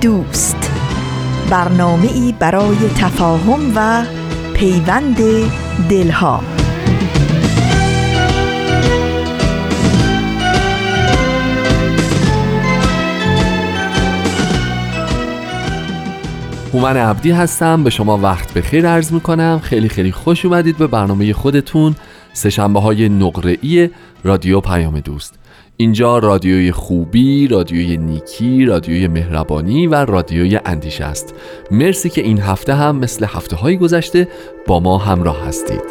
دوست. برنامه ای برای تفاهم و پیوند دلها. هومن عبدی هستم به شما وقت بخیر عرض می‌کنم. خیلی خیلی خوش اومدید به برنامه خودتون. سشنبه های نقره ای رادیو پیام دوست. اینجا رادیوی خوبی، رادیوی نیکی، رادیوی مهربانی و رادیوی اندیشه است. مرسی که این هفته هم مثل هفته های گذشته با ما همراه هستید.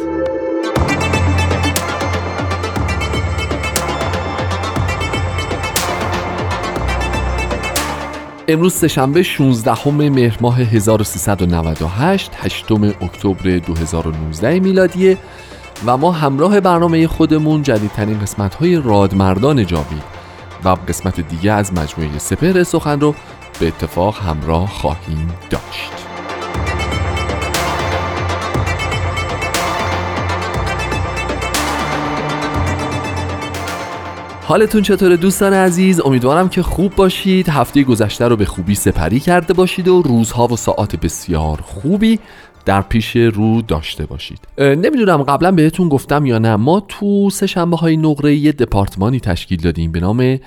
امروز سهشنبه 16 مهر ماه 1398 8 اکتبر 2019 میلادیه. و ما همراه برنامه خودمون جدیدترین قسمت های رادمردان جاوی و قسمت دیگه از مجموعه سپهر سخن رو به اتفاق همراه خواهیم داشت. حالتون چطوره دوستان عزیز؟ امیدوارم که خوب باشید. هفته گذشته رو به خوبی سپری کرده باشید و روزها و ساعات بسیار خوبی در پیش رو داشته باشید. نمی‌دونم قبلا بهتون گفتم یا نه. ما تو سه شنبه های نقره یه دپارتمانی تشکیل دادیم به نام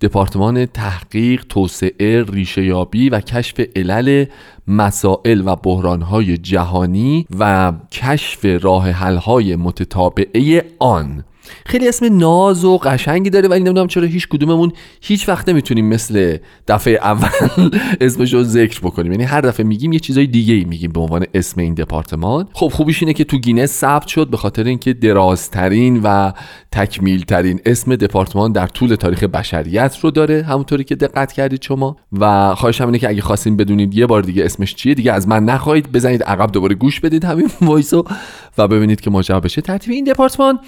دپارتمان تحقیق، توسعه، ریشه یابی و کشف علل مسائل و بحرانهای جهانی و کشف راه حل‌های متتابعه آن. خیلی اسم ناز و قشنگی داره ولی نمی‌دونم چرا هیچ کدوممون هیچ وقت نمی‌تونیم مثل دفعه اول اسمش رو ذکر بکنیم. یعنی هر دفعه میگیم یه چیزای دیگه ای میگیم به عنوان اسم این دپارتمان. خب خوبیش اینه که تو گینس ثبت شد به خاطر اینکه درازترین و تکمیل ترین اسم دپارتمان در طول تاریخ بشریت رو داره همونطوری که دقت کردید شما. و خواهشم اینه که اگه خواستین بدونید یه بار دیگه اسمش چیه دیگه از من نخواهید. بزنید عقب دوباره گوش بدید همین voice و ببینید که ماجرا بشه. ترتیب این دپارتمان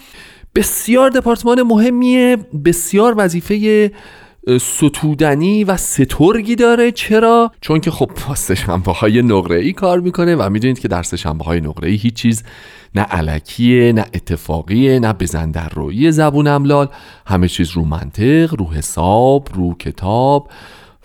بسیار دپارتمان مهمیه بسیار وظیفه ستودنی و سترگی داره. چرا؟ چون که خب با سهشنبه های نقره ای کار می‌کنه و می‌دونید که در سهشنبه های نقره ای هیچ چیز نه علکیه نه اتفاقیه نه بزن در روی زبون املال. همه چیز رو منطق رو حساب رو کتاب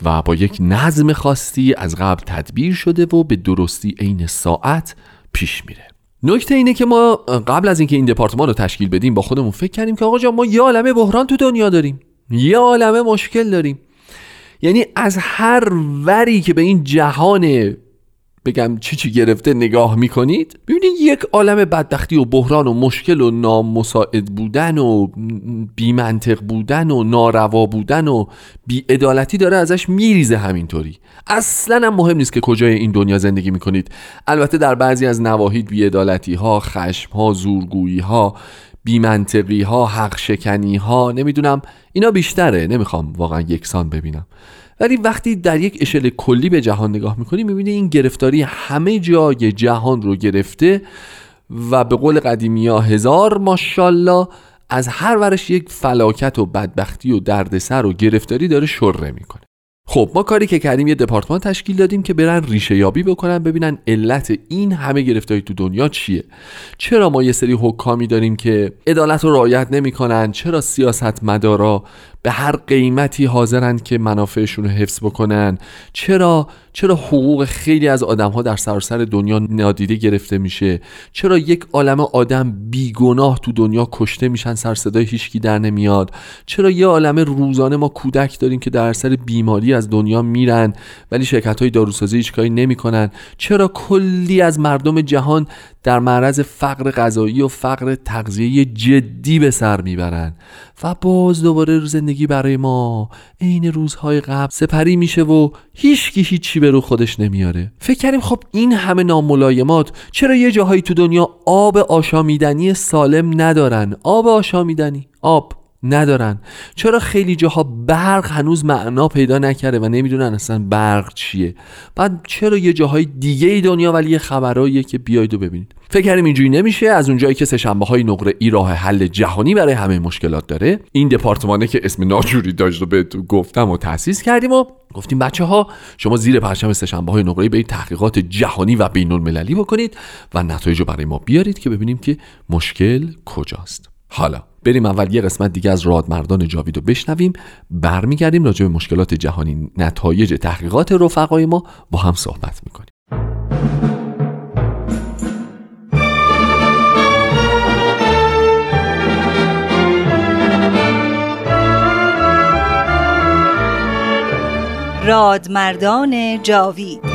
و با یک نظم خاصی از قبل تدبیر شده و به درستی عین ساعت پیش میره. نکته اینه که ما قبل از اینکه این دپارتمان رو تشکیل بدیم با خودمون فکر کردیم که آقا جان ما یه عالمه بحران تو دنیا داریم. یه عالمه مشکل داریم. یعنی از هر وری که به این جهان بگم چی چی گرفته نگاه می‌کنید؟ ببینید یک عالم بدبختی و بحران و مشکل و نامساعد بودن و بیمنطق بودن و ناروا بودن و بیعدالتی داره ازش میریزه همینطوری. اصلا هم مهم نیست که کجای این دنیا زندگی می‌کنید. البته در بعضی از نواحید بیعدالتی ها خشم ها زورگویی ها بیمنطقی ها حق شکنی ها نمی‌دونم اینا بیشتره. نمی‌خوام واقعا یکسان ببینم. ولی وقتی در یک اشل کلی به جهان نگاه می‌کنی می‌بینی این گرفتاری همه جای جهان رو گرفته و به قول قدیمی ها هزار ماشالله از هر ورش یک فلاکت و بدبختی و دردسر و گرفتاری داره شره می‌کنه. خب ما کاری که کردیم یه دپارتمان تشکیل دادیم که برن ریشه یابی بکنن ببینن علت این همه گرفتاری تو دنیا چیه. چرا ما یه سری حکامی داریم که عدالت رو رعایت نمی‌کنن؟ چرا سیاست مدارا به هر قیمتی حاضرند که منافعشون رو حفظ بکنن؟ چرا چرا حقوق خیلی از آدم ها در سراسر دنیا نادیده گرفته میشه؟ چرا یک عالم آدم بیگناه تو دنیا کشته میشن سر صدای هیچکی در نمیاد؟ چرا یه عالم روزانه ما کودک داریم که در سر بیماری از دنیا میرن ولی شرکت های داروسازی هیچ کاری نمی‌کنن. چرا کلی از مردم جهان در معرض فقر غذایی و فقر تغذیه جدی به سر می‌برن؟ و باز دوباره زندگی برای ما. عین روزهای قبل سپری میشه و هیچکی هیچی به رو خودش نمیاره. فکر کردیم خب این همه ناملایمات چرا یه جاهایی تو دنیا آب آشامیدنی سالم ندارن؟ آب آشامیدنی. آب. ندارن. چرا خیلی جاها برق هنوز معنا پیدا نکرده و نمی‌دونن اصلا برق چیه؟ بعد چرا یه جاهای دیگه ای دنیا ولی یه خبراییه که بیاید و ببینید؟ فکر کردیم اینجوری نمیشه. از اونجایی که سهشنبه های نقره ای راه حل جهانی برای همه مشکلات داره. این دپارتمانه که اسم ناجوری داشت و بهتون گفتم و تاسیس کردیم و گفتیم بچه ها شما زیر پرچم سهشنبه های نقره به تحقیقات جهانی و بین المللی بکنید و نتایج رو برای ما بیارید که ببینیم که مشکل کجاست. حالا بریم اول یه قسمت دیگه از رادمردان جاوید رو بشنویم برمیگردیم راجع به مشکلات جهانی نتایج تحقیقات رفقای ما با هم صحبت می‌کنیم. رادمردان جاوید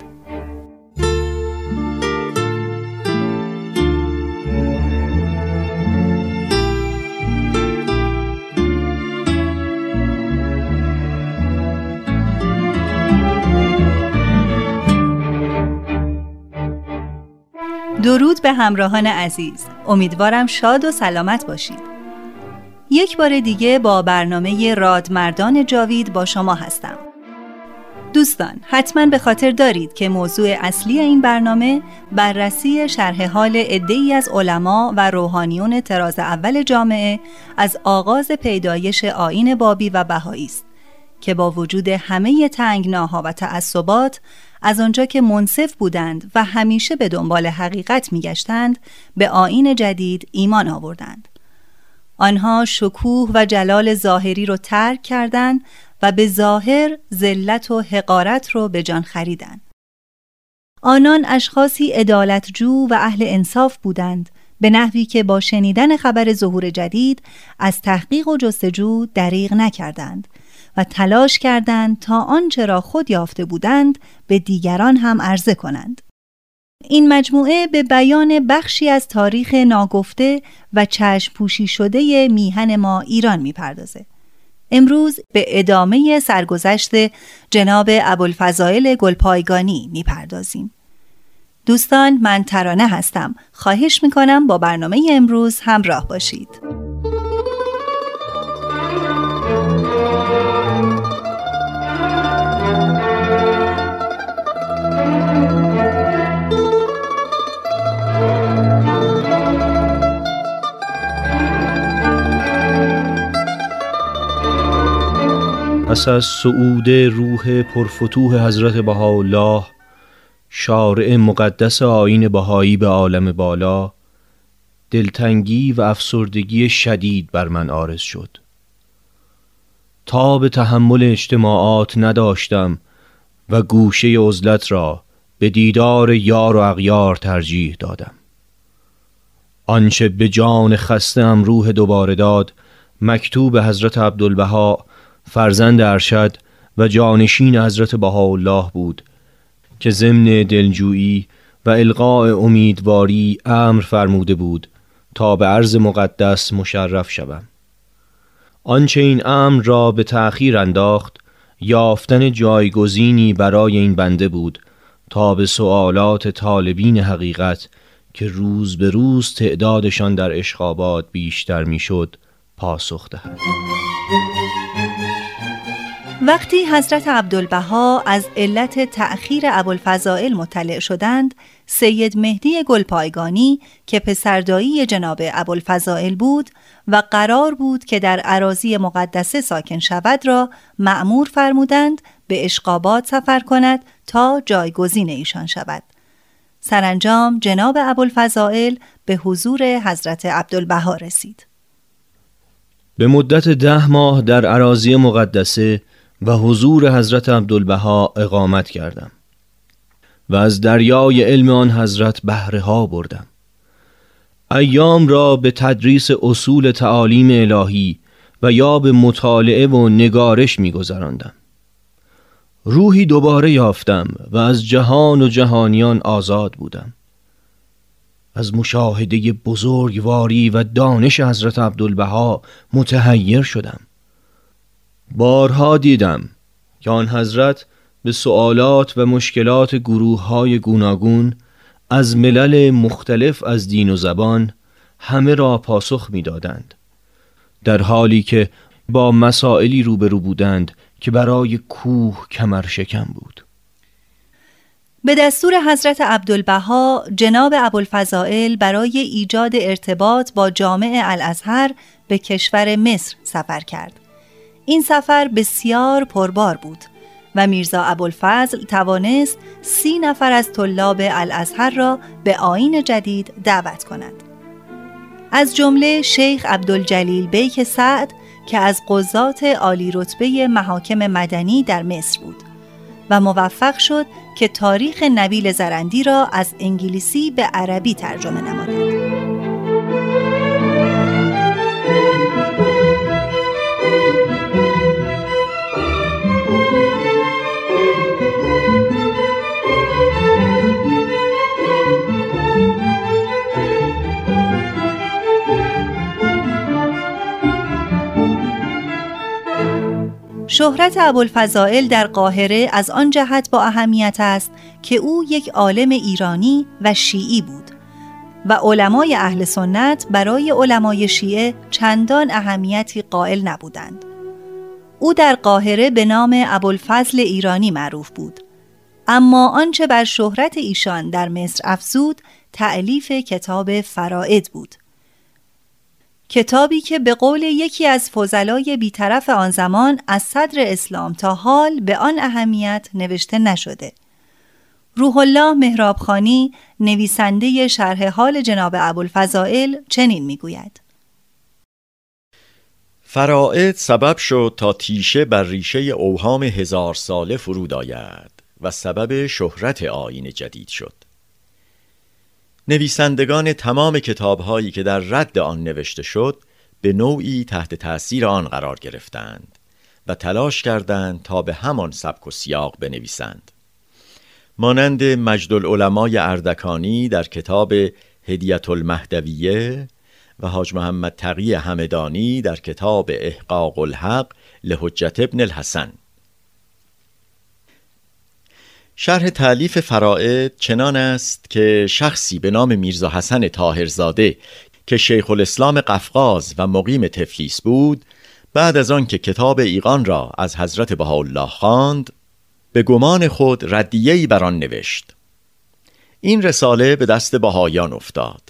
درود به همراهان عزیز. امیدوارم شاد و سلامت باشید. یک بار دیگه با برنامه رادمردان جاوید با شما هستم. دوستان حتما به خاطر دارید که موضوع اصلی این برنامه بررسی شرح حال عده‌ای از علما و روحانیون تراز اول جامعه از آغاز پیدایش آین بابی و بهایی است که با وجود همه تنگناها و تعصبات از آنجا که منصف بودند و همیشه به دنبال حقیقت میگشتند به آین جدید ایمان آوردند. آنها شکوه و جلال ظاهری رو ترک کردند و به ظاهر ذلت و حقارت رو به جان خریدند. آنان اشخاصی ادالتجو و اهل انصاف بودند به نحوی که با شنیدن خبر ظهور جدید از تحقیق و جستجو دریغ نکردند. و تلاش کردند تا آنچه را خود یافته بودند به دیگران هم عرضه کنند. این مجموعه به بیان بخشی از تاریخ ناگفته و چشم پوشی شده میهن ما ایران می‌پردازه. امروز به ادامه سرگذشت جناب ابوالفضائل گلپایگانی می‌پردازیم. دوستان من ترانه هستم. خواهش می‌کنم با برنامه امروز همراه باشید. پس از صعود روح پرفتوح حضرت بهاءالله شارع مقدس آین بهایی به عالم بالا دلتنگی و افسردگی شدید بر من آرز شد. تا به تحمل اجتماعات نداشتم و گوشه عزلت را به دیدار یار و اغیار ترجیح دادم. آنچه به جان خستم روح دوباره داد مکتوب حضرت عبدالبها فرزند ارشد و جانشین حضرت بهاءالله بود که ضمن دلجویی و القاء امیدواری امر فرموده بود تا به عرض مقدس مشرف شوم. آنچه این امر را به تأخیر انداخت یافتن جایگزینی برای این بنده بود تا به سوالات طالبین حقیقت که روز به روز تعدادشان در اشخابات بیشتر می‌شد پاسخ دهد. وقتی حضرت عبدالبها از علت تأخیر ابوالفضائل مطلع شدند سید مهدی گلپایگانی که پسردایی جناب ابوالفضائل بود و قرار بود که در عراضی مقدسه ساکن شود را معمور فرمودند به اشقابات سفر کند تا جایگزین ایشان شود سرانجام جناب ابوالفضائل به حضور حضرت عبدالبها رسید. به مدت ده ماه در عراضی مقدسه و حضور حضرت عبدالبها اقامت کردم و از دریای علم آن حضرت بهره ها بردم. ایام را به تدریس اصول تعالیم الهی و یا به مطالعه و نگارش می گذراندم. روحی دوباره یافتم و از جهان و جهانیان آزاد بودم. از مشاهده بزرگواری و دانش حضرت عبدالبها متحیر شدم. بارها دیدم که آن حضرت به سوالات و مشکلات گروه های گوناگون از ملل مختلف از دین و زبان همه را پاسخ می‌دادند در حالی که با مسائلی روبرو بودند که برای کوه کمر شکم بود به دستور حضرت عبدالبها جناب ابوالفضائل برای ایجاد ارتباط با جامع الازهر به کشور مصر سفر کرد. این سفر بسیار پربار بود و میرزا ابوالفضل توانست سی نفر از طلاب الازهر را به آین جدید دعوت کند. از جمله شیخ عبدالجلیل بیک سعد که از قضات عالی رتبه محاکم مدنی در مصر بود و موفق شد که تاریخ نبیل زرندی را از انگلیسی به عربی ترجمه نماید. شهرت ابوالفضائل در قاهره از آن جهت با اهمیت است که او یک عالم ایرانی و شیعی بود و علمای اهل سنت برای علمای شیعه چندان اهمیتی قائل نبودند. او در قاهره به نام ابوالفضل ایرانی معروف بود. اما آنچه بر شهرت ایشان در مصر افزود تعلیف کتاب فرائد بود کتابی که به قول یکی از فضلای بیطرف آن زمان از صدر اسلام تا حال به آن اهمیت نوشته نشده. روح الله مهرابخانی نویسنده شرح حال جناب ابوالفضائل چنین می‌گوید فرائد سبب شد تا تیشه بر ریشه اوهام هزار ساله فرود آید و سبب شهرت آین جدید شد نویسندگان تمام کتابهایی که در رد آن نوشته شد به نوعی تحت تأثیر آن قرار گرفتند و تلاش کردند تا به همان سبک و سیاق بنویسند. مانند مجد العلمای اردکانی در کتاب هدیت المهدویه و حاج محمد تقی همدانی در کتاب احقاق الحق لحجت ابن الحسن. شرح تعلیف فرائد چنان است که شخصی به نام میرزا حسن تاهرزاده که شیخ الاسلام قفقاز و مقیم تفلیس بود بعد از آن که کتاب ایقان را از حضرت بهاءالله خواند به گمان خود ردیه‌ای بر آن نوشت. این رساله به دست بهایان افتاد.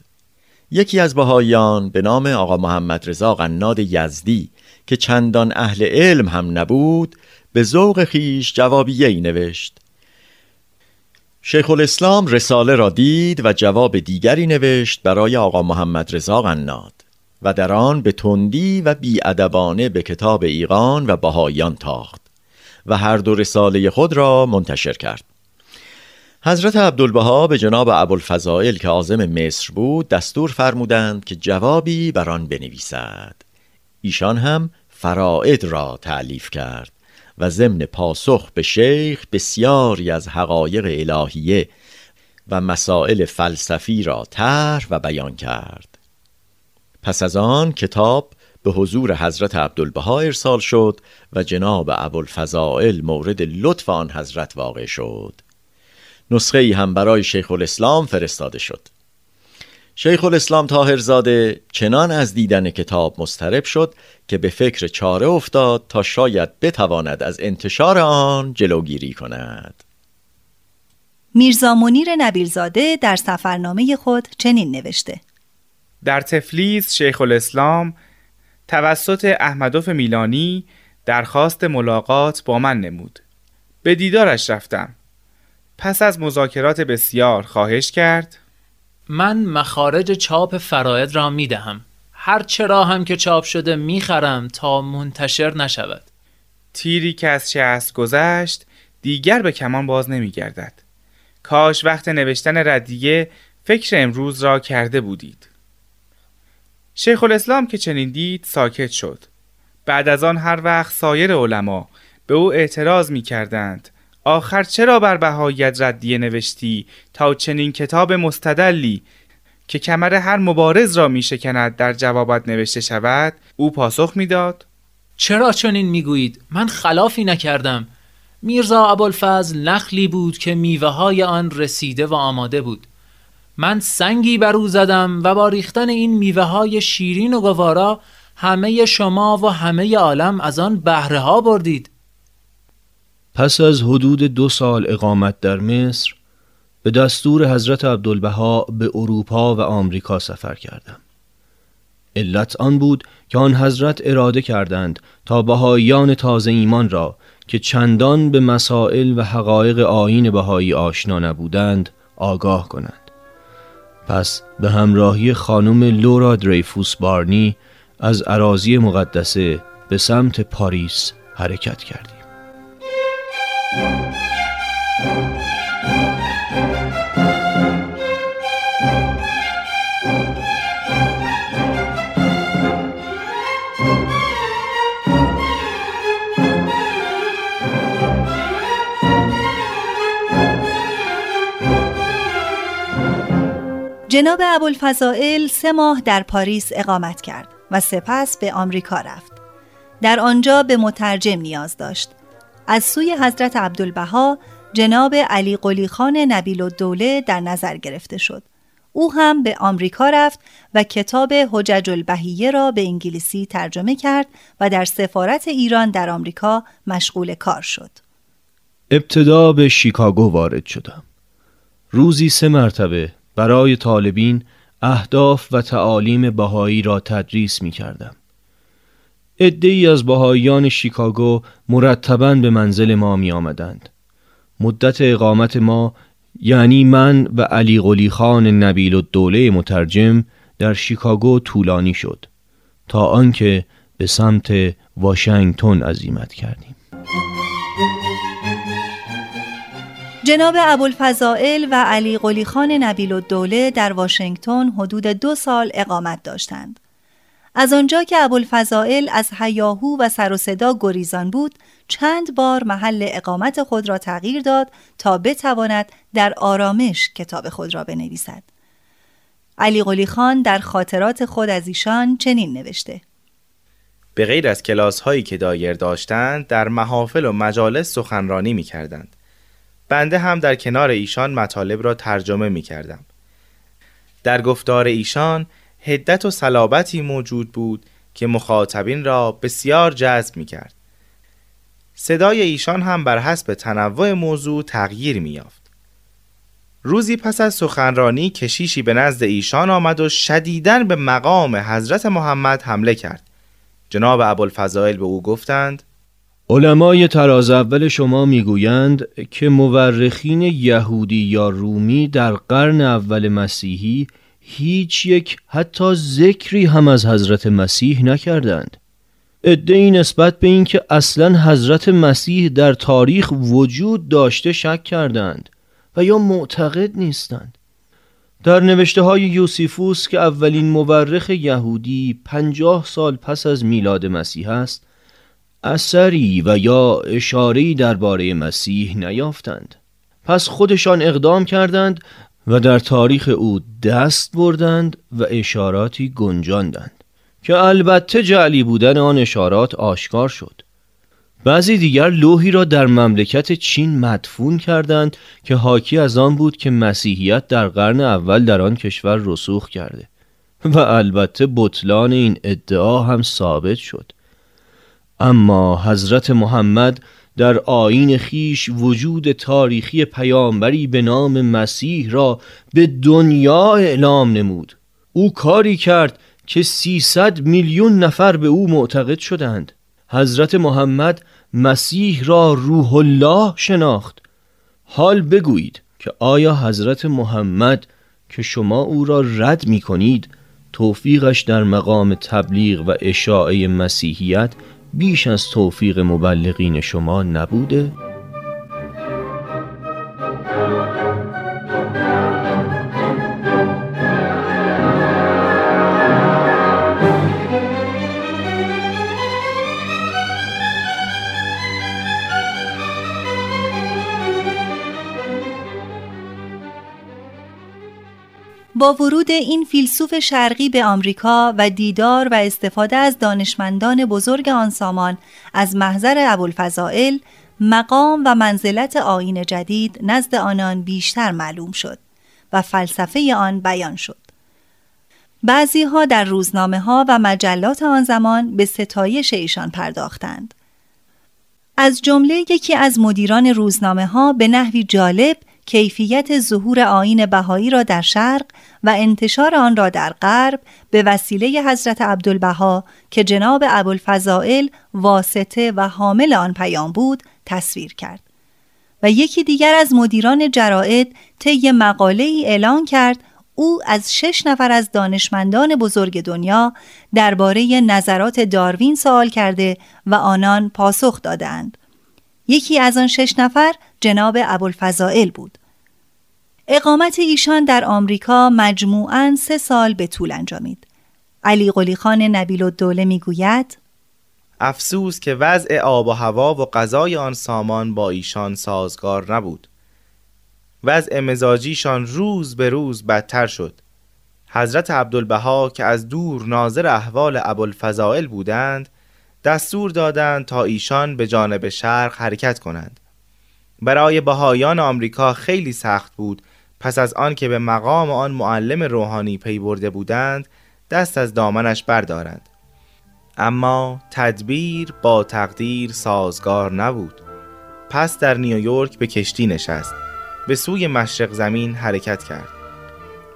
یکی از بهایان به نام آقا محمد رضا قناد یزدی که چندان اهل علم هم نبود به ذوق خیش جوابیه ای نوشت. شیخ الاسلام رساله را دید و جواب دیگری نوشت برای آقا محمد رضا قناد و در آن به تندی و بیادبانه به کتاب ایقان و بهایان تاخت و هر دو رساله خود را منتشر کرد. حضرت عبدالبها به جناب ابوالفضائل که عازم مصر بود دستور فرمودند که جوابی بر آن بنویسد. ایشان هم فرائد را تعلیف کرد. و ضمن پاسخ به شیخ بسیاری از حقایق الهیه و مسائل فلسفی را طرح و بیان کرد. پس از آن کتاب به حضور حضرت عبدالبها ارسال شد و جناب ابوالفضائل مورد لطف آن حضرت واقع شد. نسخه ای هم برای شیخ الاسلام فرستاده شد. شیخ الاسلام تاهرزاده چنان از دیدن کتاب مسترب شد که به فکر چاره افتاد تا شاید بتواند از انتشار آن جلوگیری کند. میرزا منیر نبیلزاده در سفرنامه خود چنین نوشته. در تفلیس شیخ الاسلام توسط احمدوف میلانی درخواست ملاقات با من نمود. به دیدارش رفتم. پس از مذاکرات بسیار خواهش کرد. من مخارج چاپ فراید را می دهم هر چرا هم که چاپ شده می خرم تا منتشر نشود. تیری که از شهست گذشت دیگر به کمان باز نمی گردد کاش وقت نوشتن ردیه فکر امروز را کرده بودید. شیخ الاسلام که چنین دید ساکت شد. بعد از آن هر وقت سایر علما به او اعتراض می کردند آخر چرا بر بهایت ردیه نوشتی تا چنین کتاب مستدلی که کمر هر مبارز را می شکند در جوابت نوشته شود؟ او پاسخ می‌داد. چرا چنین می‌گویید؟ من خلافی نکردم. میرزا ابوالفضل نخلی بود که میوه های آن رسیده و آماده بود. من سنگی بر او زدم و با ریختن این میوه های شیرین و گوارا همه شما و همه عالم از آن بهره ها بردید. پس از حدود دو سال اقامت در مصر به دستور حضرت عبدالبها به اروپا و آمریکا سفر کردم. علت آن بود که آن حضرت اراده کردند تا بهاییان تازه ایمان را که چندان به مسائل و حقایق آین بهایی آشنا نبودند آگاه کنند. پس به همراهی خانم لورا دریفوس بارنی از عراضی مقدسه به سمت پاریس حرکت کردیم. جناب ابوالفضائل سه ماه در پاریس اقامت کرد و سپس به آمریکا رفت. در آنجا به مترجم نیاز داشت. از سوی حضرت عبدالبها جناب علی قلی خان نبیل الدوله در نظر گرفته شد. او هم به آمریکا رفت و کتاب حجج البهیه را به انگلیسی ترجمه کرد و در سفارت ایران در آمریکا مشغول کار شد. ابتدا به شیکاگو وارد شدم. روزی سه مرتبه برای طالبین اهداف و تعالیم بهایی را تدریس می کردم. ای از بهاییان شیکاگو مرتبا به منزل ما می آمدند. مدت اقامت ما یعنی من و علی قلی خان نبیل و دوله مترجم در شیکاگو طولانی شد تا آنکه به سمت واشنگتن عزیمت کردیم. جناب ابوالفضائل و علی قلی خان نبیل الدوله در واشنگتن حدود دو سال اقامت داشتند. از آنجا که ابوالفضائل از هیاهو و سر و صدا گریزان بود، چند بار محل اقامت خود را تغییر داد تا بتواند در آرامش کتاب خود را بنویسد. علی قلی خان در خاطرات خود از ایشان چنین نوشته: به غیر از کلاس هایی که دایر داشتند در محافل و مجالس سخنرانی می کردند. بنده هم در کنار ایشان مطالب را ترجمه می کردم. در گفتار ایشان هدت و صلابتی موجود بود که مخاطبین را بسیار جذب می کرد. صدای ایشان هم بر حسب تنوع موضوع تغییر می یافت. روزی پس از سخنرانی کشیشی به نزد ایشان آمد و شدیدن به مقام حضرت محمد حمله کرد. جناب ابوالفضائل به او گفتند علمای تراز اول شما می‌گویند که مورخین یهودی یا رومی در قرن اول مسیحی هیچ یک حتی ذکری هم از حضرت مسیح نکردند. ادعی نسبت به اینکه اصلا حضرت مسیح در تاریخ وجود داشته شک کردند و یا معتقد نیستند. در نوشته های یوسیفوس که اولین مورخ یهودی پنجاه سال پس از میلاد مسیح است اثری و یا اشاره‌ای درباره مسیح نیافتند. پس خودشان اقدام کردند و در تاریخ او دست بردند و اشاراتی گنجاندند که البته جعلی بودن آن اشارات آشکار شد. بعضی دیگر لوحی را در مملکت چین مدفون کردند که حاکی از آن بود که مسیحیت در قرن اول در آن کشور رسوخ کرده و البته بطلان این ادعا هم ثابت شد. اما حضرت محمد در آین خیش وجود تاریخی پیامبری به نام مسیح را به دنیا اعلام نمود. او کاری کرد که 300 میلیون نفر به او معتقد شدند. حضرت محمد مسیح را روح الله شناخت. حال بگویید که آیا حضرت محمد که شما او را رد می کنید توفیقش در مقام تبلیغ و اشاعه مسیحیت بیش از توفیق مبلغین شما نبوده؟ با ورود این فیلسوف شرقی به آمریکا و دیدار و استفاده از دانشمندان بزرگ آن سامان از محضر ابوالفضائل مقام و منزلت آین جدید نزد آنان بیشتر معلوم شد و فلسفه آن بیان شد. بعضی ها در روزنامه ها و مجلات آن زمان به ستایش ایشان پرداختند. از جمله یکی از مدیران روزنامه ها به نحوی جالب کیفیت ظهور آین بهایی را در شرق و انتشار آن را در غرب به وسیله حضرت عبدالبها که جناب ابوالفضائل واسطه و حامل آن پیام بود تصویر کرد و یکی دیگر از مدیران جرائد طی مقاله ای اعلان کرد او از شش نفر از دانشمندان بزرگ دنیا درباره نظرات داروین سوال کرده و آنان پاسخ دادند. یکی از آن شش نفر جناب ابوالفضائل بود. اقامت ایشان در آمریکا مجموعاً سه سال به طول انجامید. علی قلی خان نبیل الدوله می گوید افسوس که وضع آب و هوا و غذای آن سامان با ایشان سازگار نبود. وضع مزاجیشان روز به روز بدتر شد. حضرت عبدالبها که از دور ناظر احوال ابوالفضائل بودند دستور دادند تا ایشان به جانب شرق حرکت کنند. برای بهایان آمریکا خیلی سخت بود پس از آن که به مقام آن معلم روحانی پی برده بودند دست از دامنش بردارند. اما تدبیر با تقدیر سازگار نبود. پس در نیویورک به کشتی نشست. به سوی مشرق زمین حرکت کرد.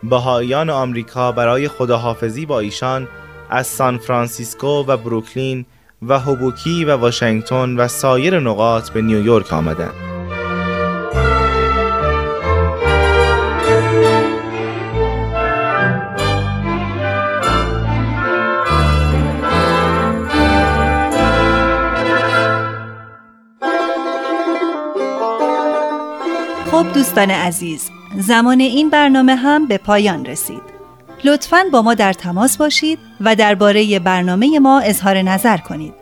بهایان آمریکا برای خداحافظی با ایشان از سان فرانسیسکو و بروکلین و هوبوکی و واشنگتن و سایر نقاط به نیویورک آمدند. خب دوستان عزیز زمان این برنامه هم به پایان رسید. لطفا با ما در تماس باشید و درباره برنامه ما اظهار نظر کنید.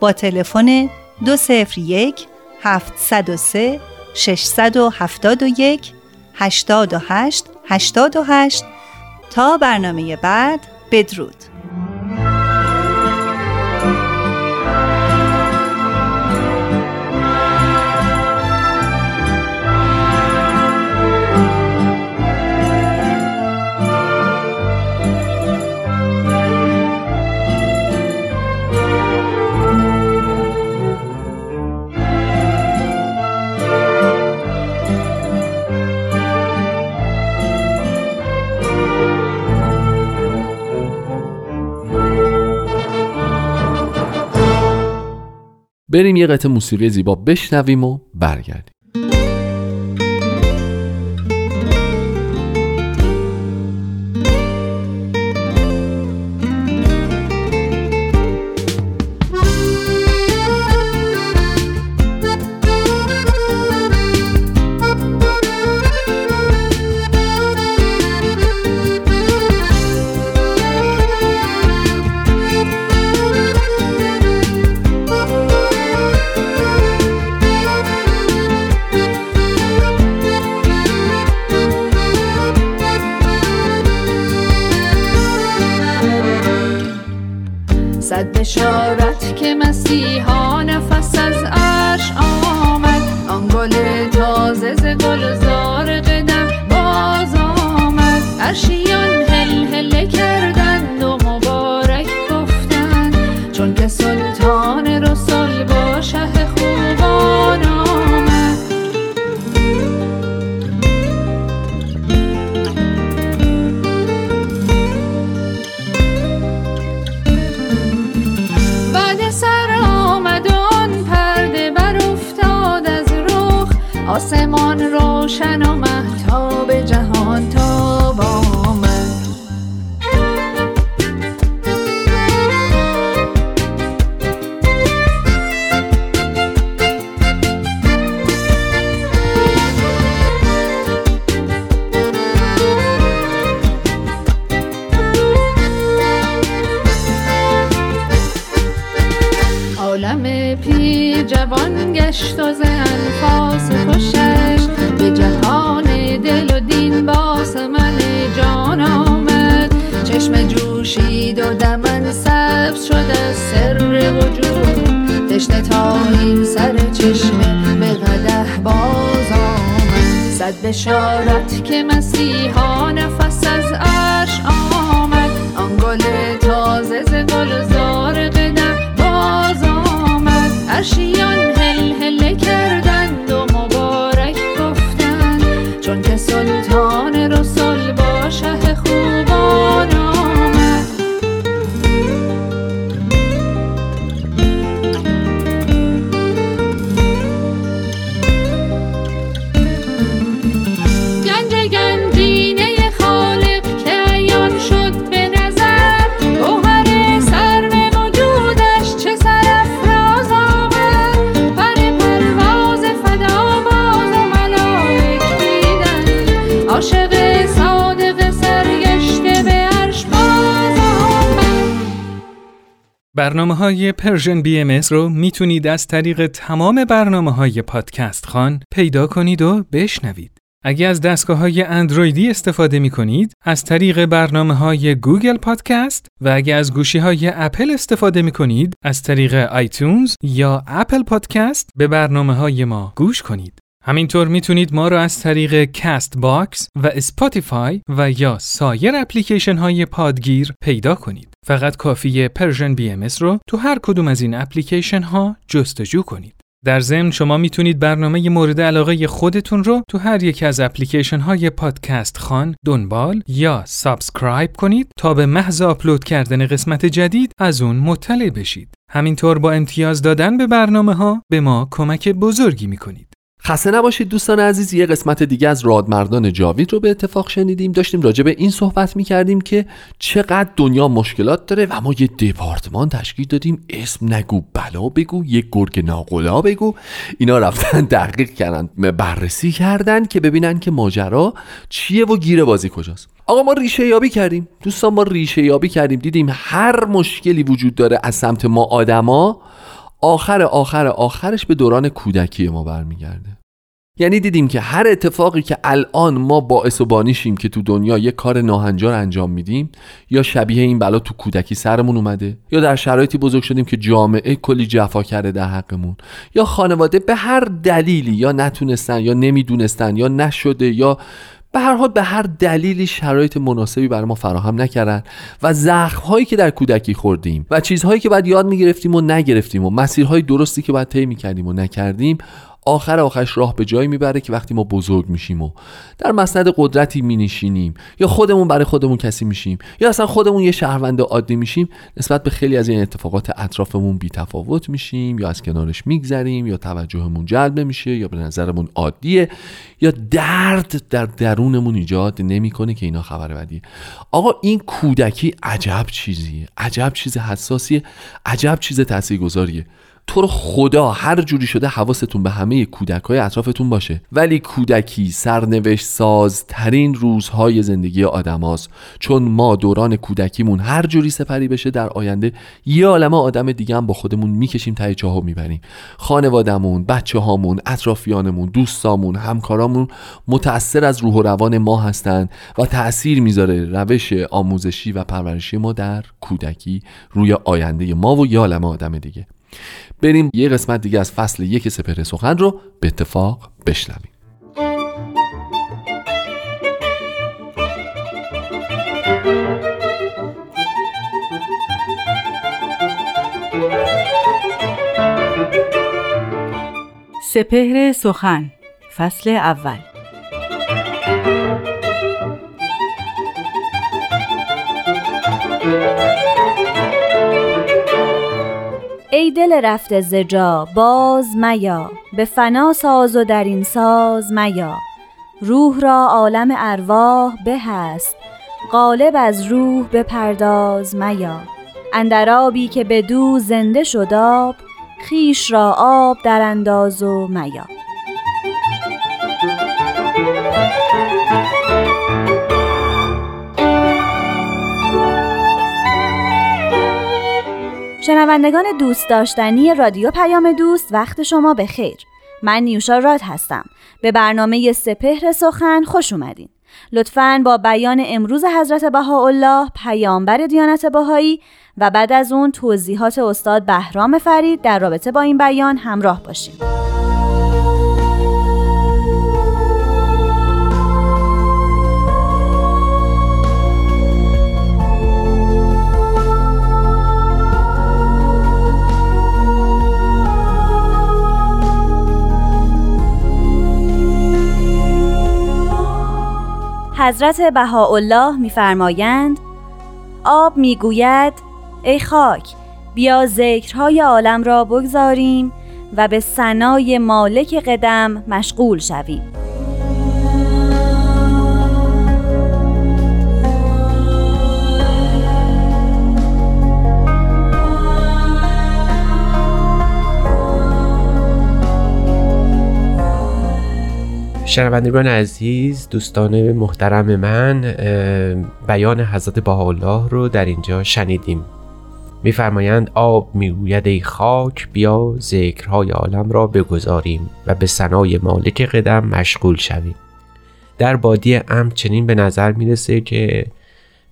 با تلفن 201 703 671 828 828 تا برنامه بعد بدرود. بریم یه قطعه موسیقی زیبا بشنویم و برگردیم. گشت و ز انفاس خوشش. به جهان دل و دین باس من جان آمد. چشم جوشید و دمن سبز شد از سر وجود. تشنه تا این سر چشمه به قده باز آمد. صد بشارت که مسیحا نفس از عرش آمد. آن گل تازه ز گلزار برنامه های Persian BM رو می‌تونید از طریق تمام برنامه های پادکست خان پیدا کنید و بشنوید. اگر از دستگاه های اندرویدی استفاده می کنید، از طریق برنامه های Google Podcast و اگر از گوشی های اپل استفاده می کنید، از طریق iTunes یا Apple Podcast به برنامه های ما گوش کنید. همینطور می‌تونید ما رو از طریق Castbox و Spotify و یا سایر اپلیکیشن های پادگیر پیدا کنید. فقط کافیه Persian BM رو تو هر کدوم از این اپلیکیشن ها جستجو کنید. در ضمن شما می‌تونید برنامه مورد علاقه خودتون رو تو هر یک از اپلیکیشن های پادکست خان دنبال یا subscribe کنید تا به محض آپلود کردن قسمت جدید از اون مطلع بشید. همینطور با امتیاز دادن به برنامه ها به ما کمک بزرگی می‌کنید. خسته نباشید دوستان عزیز یه قسمت دیگه از رادمردان جاوید رو به اتفاق شنیدیم. داشتیم راجع به این صحبت می‌کردیم که چقدر دنیا مشکلات داره و ما یه دپارتمان تشکیل دادیم. اسم نگو بلا بگو یه گرگ ناقلا بگو. اینا رفتن دقیق کردن بررسی کردن که ببینن که ماجرا چیه و گیره بازی کجاست. آقا ما ریشه یابی کردیم. دوستان ما ریشه یابی کردیم. دیدیم هر مشکلی وجود داره از سمت ما آدما آخر آخر آخرش به دوران کودکی ما برمیگرده. یعنی دیدیم که هر اتفاقی که الان ما باعث و بانیشیم که تو دنیا یه کار ناهنجار انجام میدیم یا شبیه این بلا تو کودکی سرمون اومده یا در شرایطی بزرگ شدیم که جامعه کلی جفا کرده در حقمون یا خانواده به هر دلیلی یا نتونستن یا نمی‌دونستن یا نشده یا به هر حال به هر دلیلی شرایط مناسبی برای ما فراهم نکردن و زخم هایی که در کودکی خوردیم و چیزهایی که بعد یاد می‌گرفتیم و نگرفتیم و مسیرهای درستی که باید طی می‌کردیم و نکردیم آخر آخرش راه به جایی می‌بره که وقتی ما بزرگ میشیم و در مسند قدرتی مینشینیم. یا خودمون برای خودمون کسی میشیم. یا اصلا خودمون یه شهروند عادی میشیم نسبت به خیلی از این اتفاقات اطرافمون بیتفاوت میشیم. یا از کنارش میگذریم یا توجهمون جلب نمیشه یا به نظرمون عادیه. یا درد در درونمون ایجاد نمی‌کنه که اینا خبر بدیه. آقا این کودکی عجب چیزیه. عجب چیز حساسیه. عجب چیز تاثیرگذاریه. تو رو خدا هر جوری شده حواستون به همه کودک های اطرافتون باشه. ولی کودکی سرنوشت سازترین روزهای زندگی آدماست. چون ما دوران کودکیمون هر جوری سپری بشه در آینده یه عالمه آدم دیگه هم با خودمون می‌کشیم ته چاهو می‌بریم. خانوادمون بچه هامون اطرافیانمون دوستامون همکارامون متأثر از روح و روان ما هستند و تأثیر می‌ذاره روش آموزشی و پرورشی ما در کودکی روی آینده ما و یه عالمه آدم دیگه. بریم یه قسمت دیگه از فصل یک سپهر سخن رو به اتفاق بشنویم. سپهر سخن فصل اول. ای دل رفته زجا باز میا. به فنا ساز و در این ساز میا. روح را عالم ارواح به هست غالب از روح بپرداز میا. اندر آبی که به دو زنده شد آب خیش را آب در انداز و میا. شنوندگان دوست داشتنی رادیو پیام دوست وقت شما به خیر. من نیوشا راد هستم. به برنامه سپهر سخن خوش اومدین. لطفاً با بیان امروز حضرت بهاءالله پیامبر دیانت بهایی و بعد از اون توضیحات استاد بهرام فرید در رابطه با این بیان همراه باشیم. حضرت بهاءالله میفرمایند آب می‌گوید ای خاک بیا ذکرهای عالم را بگذاریم و به سنای مالک قدم مشغول شویم. شنوندگان عزیز دوستان محترم من بیان حضرت بهاءالله رو در اینجا شنیدیم. میفرمایند آب می‌گوید ای خاک بیا ذکرهای عالم را بگذاریم و به سنای مالک قدم مشغول شویم. در بادی ام چنین به نظر می‌رسه که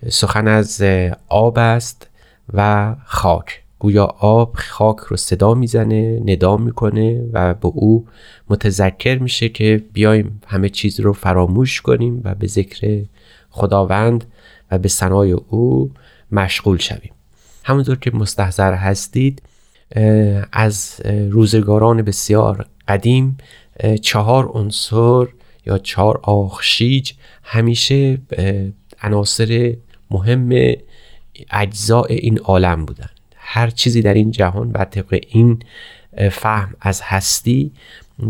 سخن از آب است و خاک. گویا آب خاک رو صدا می‌زنه ندا می‌کنه و به او متذکر میشه که بیایم همه چیز رو فراموش کنیم و به ذکر خداوند و به سنای او مشغول شویم. همونطور که مستحضر هستید از روزگاران بسیار قدیم چهار عنصر یا چهار آخشیج همیشه عناصر مهم اجزاء این عالم بودن. هر چیزی در این جهان بر طبق این فهم از هستی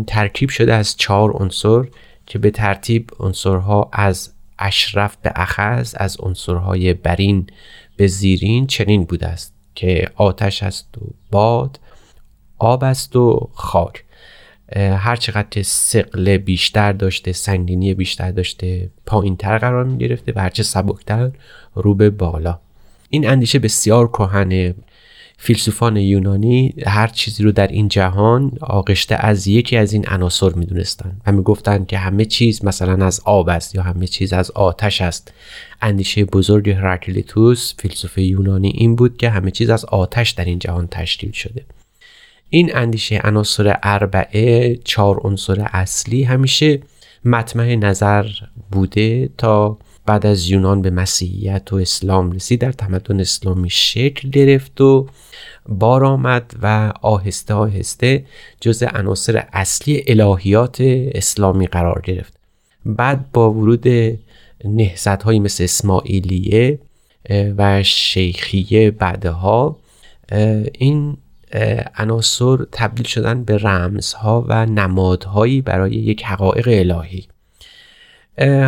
ترکیب شده از چهار عنصر که به ترتیب عنصرها از اشرف به اخذ از عنصرهای برین به زیرین چنین بوده است که آتش است و باد آب است و خاک. هر چقدر که سقل بیشتر داشته سنگینی بیشتر داشته پایین تر قرار می گرفته و هرچه سبکتر رو به بالا. این اندیشه بسیار کهنه. فیلسوفان یونانی هر چیزی رو در این جهان آغشته از یکی از این عناصر می‌دونستند و می‌گفتند که همه چیز مثلا از آب است یا همه چیز از آتش است. اندیشه بزرگ هراکلیتوس فیلسوف یونانی این بود که همه چیز از آتش در این جهان تشکیل شده. این اندیشه عناصر اربعه چهار عنصر اصلی همیشه مطمع نظر بوده تا بعد از یونان به مسیحیت و اسلام رسید در تمدن اسلامی شکل گرفت و بار آمد و آهسته آهسته جز عناصر اصلی الهیات اسلامی قرار گرفت. بعد با ورود نهزت های مثل اسماعیلیه و شیخیه بعدها این عناصر تبدیل شدن به رمزها و نمادهایی برای یک حقایق الهی.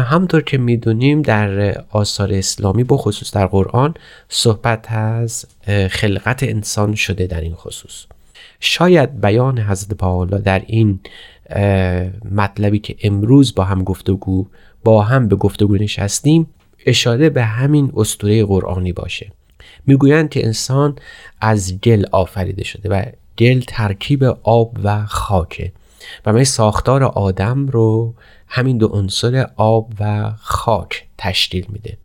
همطور که می‌دونیم در آثار اسلامی بخصوص در قرآن صحبت از خلقت انسان شده در این خصوص. شاید بیان حضرت پاولا در این مطلبی که امروز با هم گفتگو با هم به گفتگو نشستیم اشاره به همین اسطوره قرآنی باشه. می‌گویند که انسان از گل آفریده شده و گل ترکیب آب و خاکه. و ساختار آدم رو همین دو عنصر آب و خاک تشکیل میده.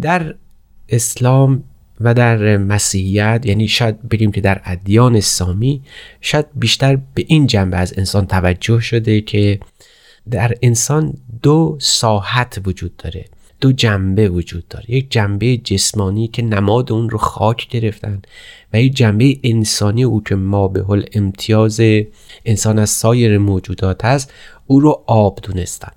در اسلام و در مسیحیت یعنی شاید بگیم که در ادیان سامی شاید بیشتر به این جنبه از انسان توجه شده که در انسان دو ساحت وجود داره. دو جنبه وجود داره. یک جنبه جسمانی که نماد اون رو خاک گرفتن و یک جنبه انسانی او که ما به حال امتیاز انسان از سایر موجودات هست او رو آب دونستن.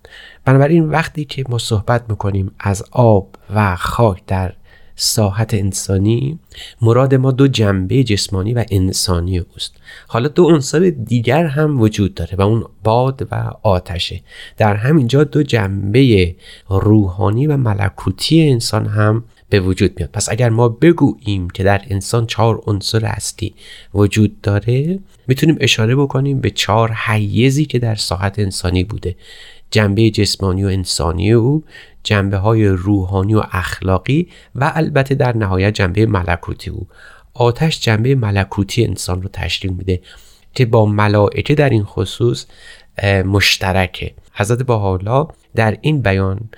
بنابراین وقتی که ما صحبت می‌کنیم از آب و خاک در ساحت انسانی. مراد ما دو جنبه جسمانی و انسانی اوست. حالا دو عنصر دیگر هم وجود داره و اون باد و آتشه. در همینجا دو جنبه روحانی و ملکوتی انسان هم به وجود میاد. پس اگر ما بگوییم که در انسان چهار عنصر اصلی وجود داره می‌تونیم اشاره بکنیم به چهار حیزی که در ساحت انسانی بوده. جنبه جسمانی و انسانی او جنبه های روحانی و اخلاقی و البته در نهایت جنبه ملکوتی او. آتش جنبه ملکوتی انسان رو تشکیل میده که با ملائکه در این خصوص مشترکه. حضرت باحالا در این بیان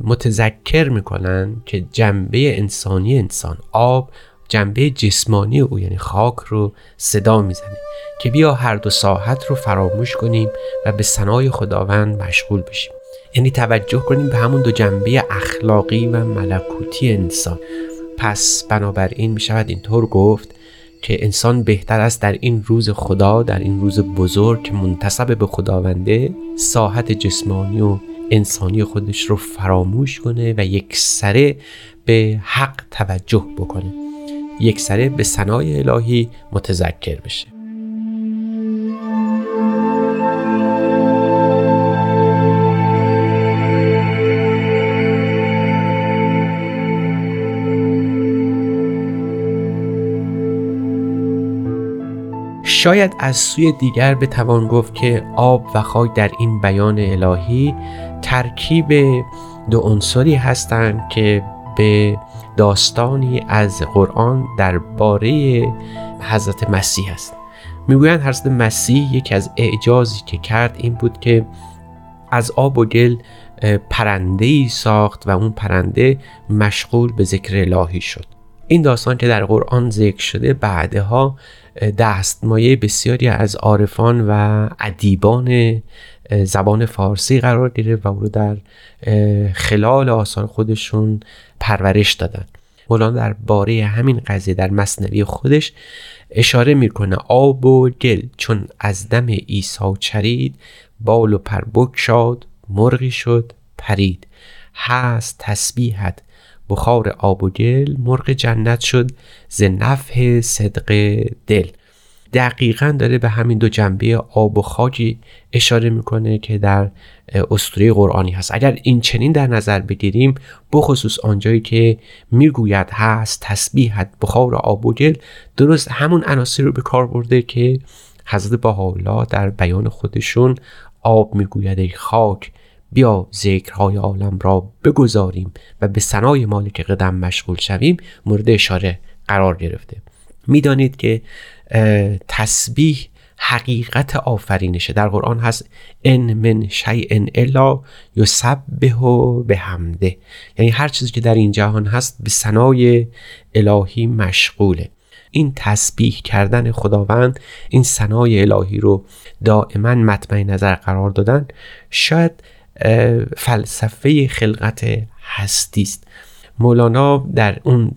متذکر می‌کنن که جنبه انسانی انسان آب جنبه جسمانی او یعنی خاک رو صدا می‌زنه که بیا هر دو ساحت رو فراموش کنیم و به سنای خداوند مشغول بشیم. یعنی توجه کنیم به همون دو جنبه اخلاقی و ملکوتی انسان. پس بنابراین می شود اینطور گفت که انسان بهتر است در این روز خدا در این روز بزرگ که منتصب به خداونده ساحت جسمانی و انسانی خودش رو فراموش کنه و یک سره به حق توجه بکنه. یک سره به سنای الهی متذکر بشه. شاید از سوی دیگر بتوان گفت که آب و خاک در این بیان الهی ترکیب دو عنصری هستند که به داستانی از قرآن درباره حضرت مسیح است. می‌گویند حضرت مسیح یکی از اعجازی که کرد این بود که از آب و گل پرنده ای ساخت و اون پرنده مشغول به ذکر الهی شد. این داستان که در قرآن ذکر شده بعدها دستمایه بسیاری از عارفان و ادیبان زبان فارسی قرار گرفت و او رو در خلال آثار خودشون پرورش دادن. مولانا در باره همین قضیه در مصنوی خودش اشاره می‌کنه. آب و گل چون از دم عیسی چرید بال و پر شاد مرغی شد پرید. هست تسبیحت بخار آب و گل مرغ جنت شد ز نفح صدق دل. دقیقا داره به همین دو جنبه آب و خاکی اشاره می‌کنه که در اسطوره قرآنی هست. اگر این چنین در نظر بگیریم بخصوص آنجایی که می‌گوید هست تسبیحت بخار آب و گل درست همون عناصر رو به کار برده که حضرت بهاءالله در بیان خودشون آب می‌گوید. ای خاک بیا ذکرهای عالم را بگذاریم و به سنای مالک قدم مشغول شویم مورد اشاره قرار گرفته. می‌دانید که تسبیح حقیقت آفرینشه. در قرآن هست ان من شیء الا یسبح به همده یعنی هر چیزی که در این جهان هست به سنای الهی مشغوله. این تسبیح کردن خداوند این سنای الهی رو دائما مطمئن نظر قرار دادن. شاید فلسفه خلقت هستی است مولانا در اون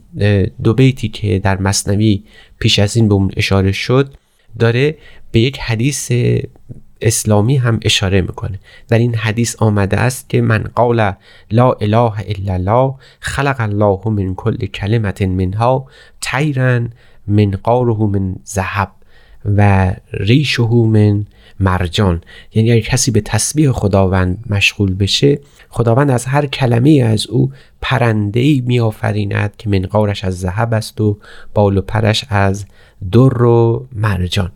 دو بیتی که در مصنوی پیش از این به اون اشاره شد داره به یک حدیث اسلامی هم اشاره می‌کنه. در این حدیث آمده است که من قال لا اله الا الله خلق الله من کل کلمت منها تیرن من قاره من ذهب و ریشه من مرجان. یعنی اگر کسی به تسبیح خداوند مشغول بشه خداوند از هر کلمه از او پرنده ای میآفریند که منقارش از ذهب است و بال و پرش از در و مرجان.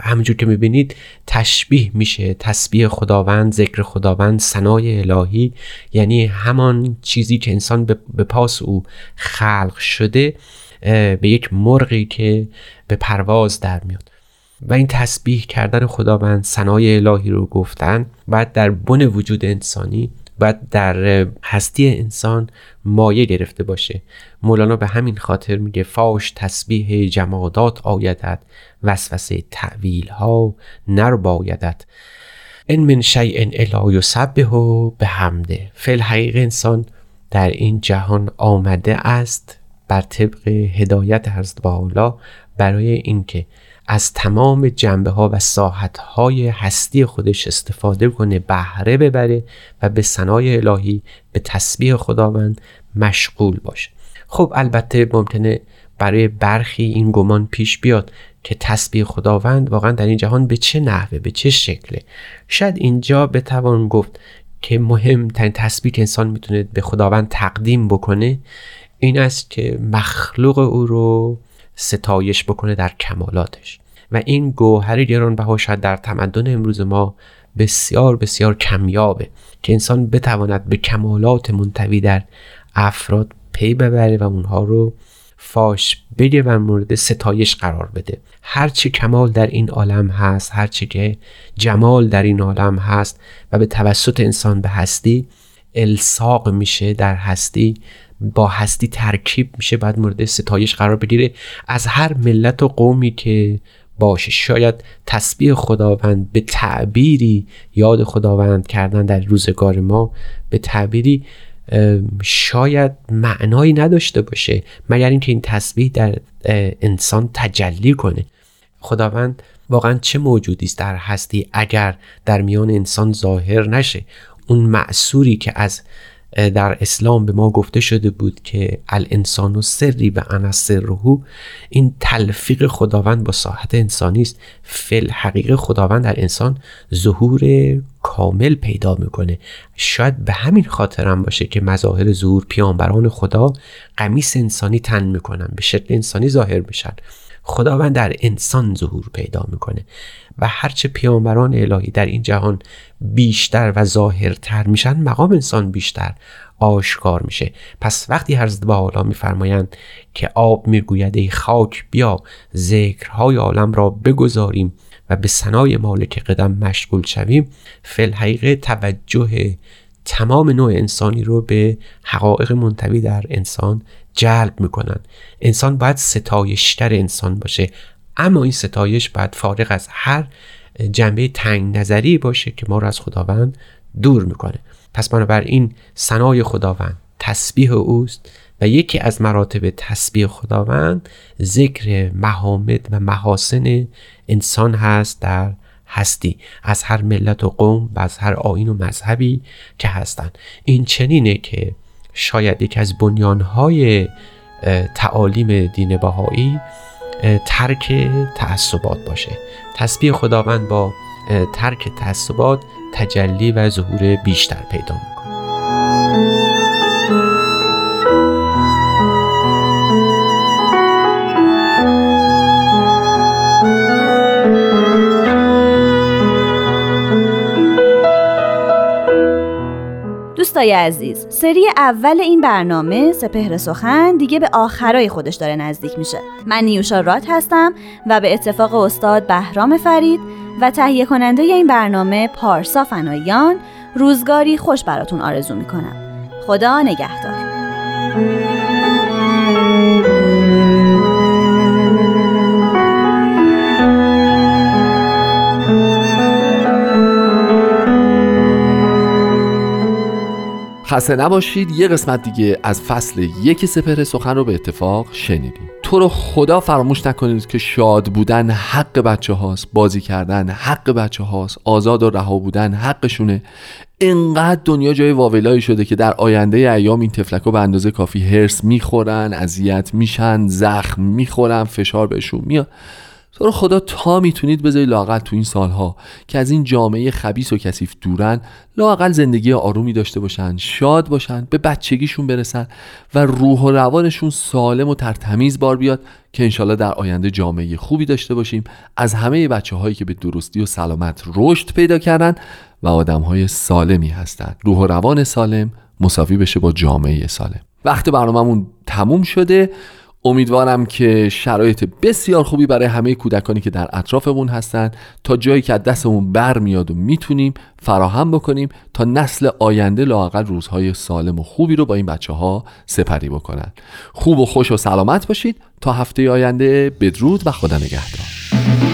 همونجور که می‌بینید تشبیه میشه تسبیح خداوند ذکر خداوند سنای الهی. یعنی همان چیزی که انسان به پاس او خلق شده به یک مرغی که به پرواز در میاد. و این تسبیح کردن خداوند سنای الهی رو گفتن بعد در بن وجود انسانی باید در هستی انسان مایه گرفته باشه. مولانا به همین خاطر میگه فاش تسبیح جمادات آیدد وسوسه تعویل ها نر بایدد ان من شیء الا یسبح به حمده فل حقیق انسان در این جهان آمده است بر طبق هدایت حضرت با برای اینکه از تمام جنبه ها و ساحت های هستی خودش استفاده کنه بهره ببره و به سنای الهی به تسبیح خداوند مشغول باشه. خب البته ممکنه برای برخی این گمان پیش بیاد که تسبیح خداوند واقعا در این جهان به چه نحوه به چه شکله. شاید اینجا بتوان گفت که مهمترین تسبیح که انسان می‌تونه به خداوند تقدیم بکنه این است که مخلوق او رو ستایش بکنه در کمالاتش. و این گوهر گرانبها شاید در تمدن امروز ما بسیار بسیار کمیابه که انسان بتواند به کمالات منتوی در افراد پی ببره و اونها رو فاش بگه و مورد ستایش قرار بده. هرچی کمال در این عالم هست هرچی که جمال در این عالم هست و به توسط انسان به هستی الساق میشه در هستی با هستی ترکیب میشه بعد مورد ستایش قرار بگیره. از هر ملت و قومی که باشه شاید تسبیح خداوند به تعبیری یاد خداوند کردن در روزگار ما به تعبیری شاید معنایی نداشته باشه مگر اینکه این تسبیح در انسان تجلی کنه. خداوند واقعا چه موجودی است در هستی اگر در میان انسان ظاهر نشه؟ اون معصوری که از در اسلام به ما گفته شده بود که الانسان و سری و انا سرهو این تلفیق خداوند با ساحت انسانی است. فل حقیق خداوند در انسان ظهور کامل پیدا می‌کنه. شاید به همین خاطرم باشه که مظاهر ظهور پیامبران خدا قمیس انسانی تن می‌کنن به شکل انسانی ظاهر میشن. خداوند در انسان ظهور پیدا می‌کنه. و هرچه پیامبران الهی در این جهان بیشتر و ظاهرتر میشن مقام انسان بیشتر آشکار میشه. پس وقتی حضرت حالا میفرمایند که آب می‌گوید ای خاک بیا ذکرهای عالم را بگذاریم و به سنای مالک قدم مشغول شویم فل حقیقه توجه تمام نوع انسانی رو به حقایق منتوی در انسان جلب می‌کنن. انسان باید ستایشتر انسان باشه. اما این ستایش باید فارغ از هر جنبه تنگ نظری باشه که ما رو از خداوند دور می‌کنه. پس بنابراین سنای خداوند تسبیح اوست و یکی از مراتب تسبیح خداوند ذکر محامد و محاسن انسان هست در هستی. از هر ملت و قوم و از هر آین و مذهبی که هستند این چنینه که شاید یکی از بنیانهای تعالیم دین بهایی ترک تعصبات باشه. تسبیح خداوند با ترک تعصبات تجلی و ظهور بیشتر پیدا می‌کنه. دوستای عزیز سری اول این برنامه سپهر سخن دیگه به آخرای خودش داره نزدیک میشه. من نیوشا رات هستم و به اتفاق استاد بهرام فرید و تهیه کننده این برنامه پارسا فنایان روزگاری خوش براتون آرزو می‌کنم. خدا نگهدار. خسته نباشید یه قسمت دیگه از فصل یک سپهر سخن رو به اتفاق شنیدیم. تو رو خدا فراموش نکنید که شاد بودن حق بچه هاست بازی کردن حق بچه هاست آزاد و رها بودن حقشونه. انقدر دنیا جای واولایی شده که در آینده ایام این تفلک به اندازه کافی هرس می‌خورن اذیت میشن زخم می‌خورن فشار بهشون میاد. تو رو خدا تا می‌تونید بذارید لاقل تو این سالها که از این جامعه خبیس و کثیف دورن لاقل زندگی آرومی داشته باشن شاد باشن به بچگیشون برسن و روح و روانشون سالم و ترتمیز بار بیاد که انشالله در آینده جامعه خوبی داشته باشیم. از همه بچه هایی که به درستی و سلامت رشد پیدا کردن و آدم های سالمی هستند روح و روان سالم مساوی بشه با جامعه سالم. وقت برنامهمون تموم شده. امیدوارم که شرایط بسیار خوبی برای همه کودکانی که در اطرافمون هستن. تا جایی که از دستمون برمیاد و می‌تونیم فراهم بکنیم تا نسل آینده لاقل روزهای سالم و خوبی رو با این بچه ها سپری بکنن. خوب و خوش و سلامت باشید. تا هفته آینده بدرود و خدا نگهدار.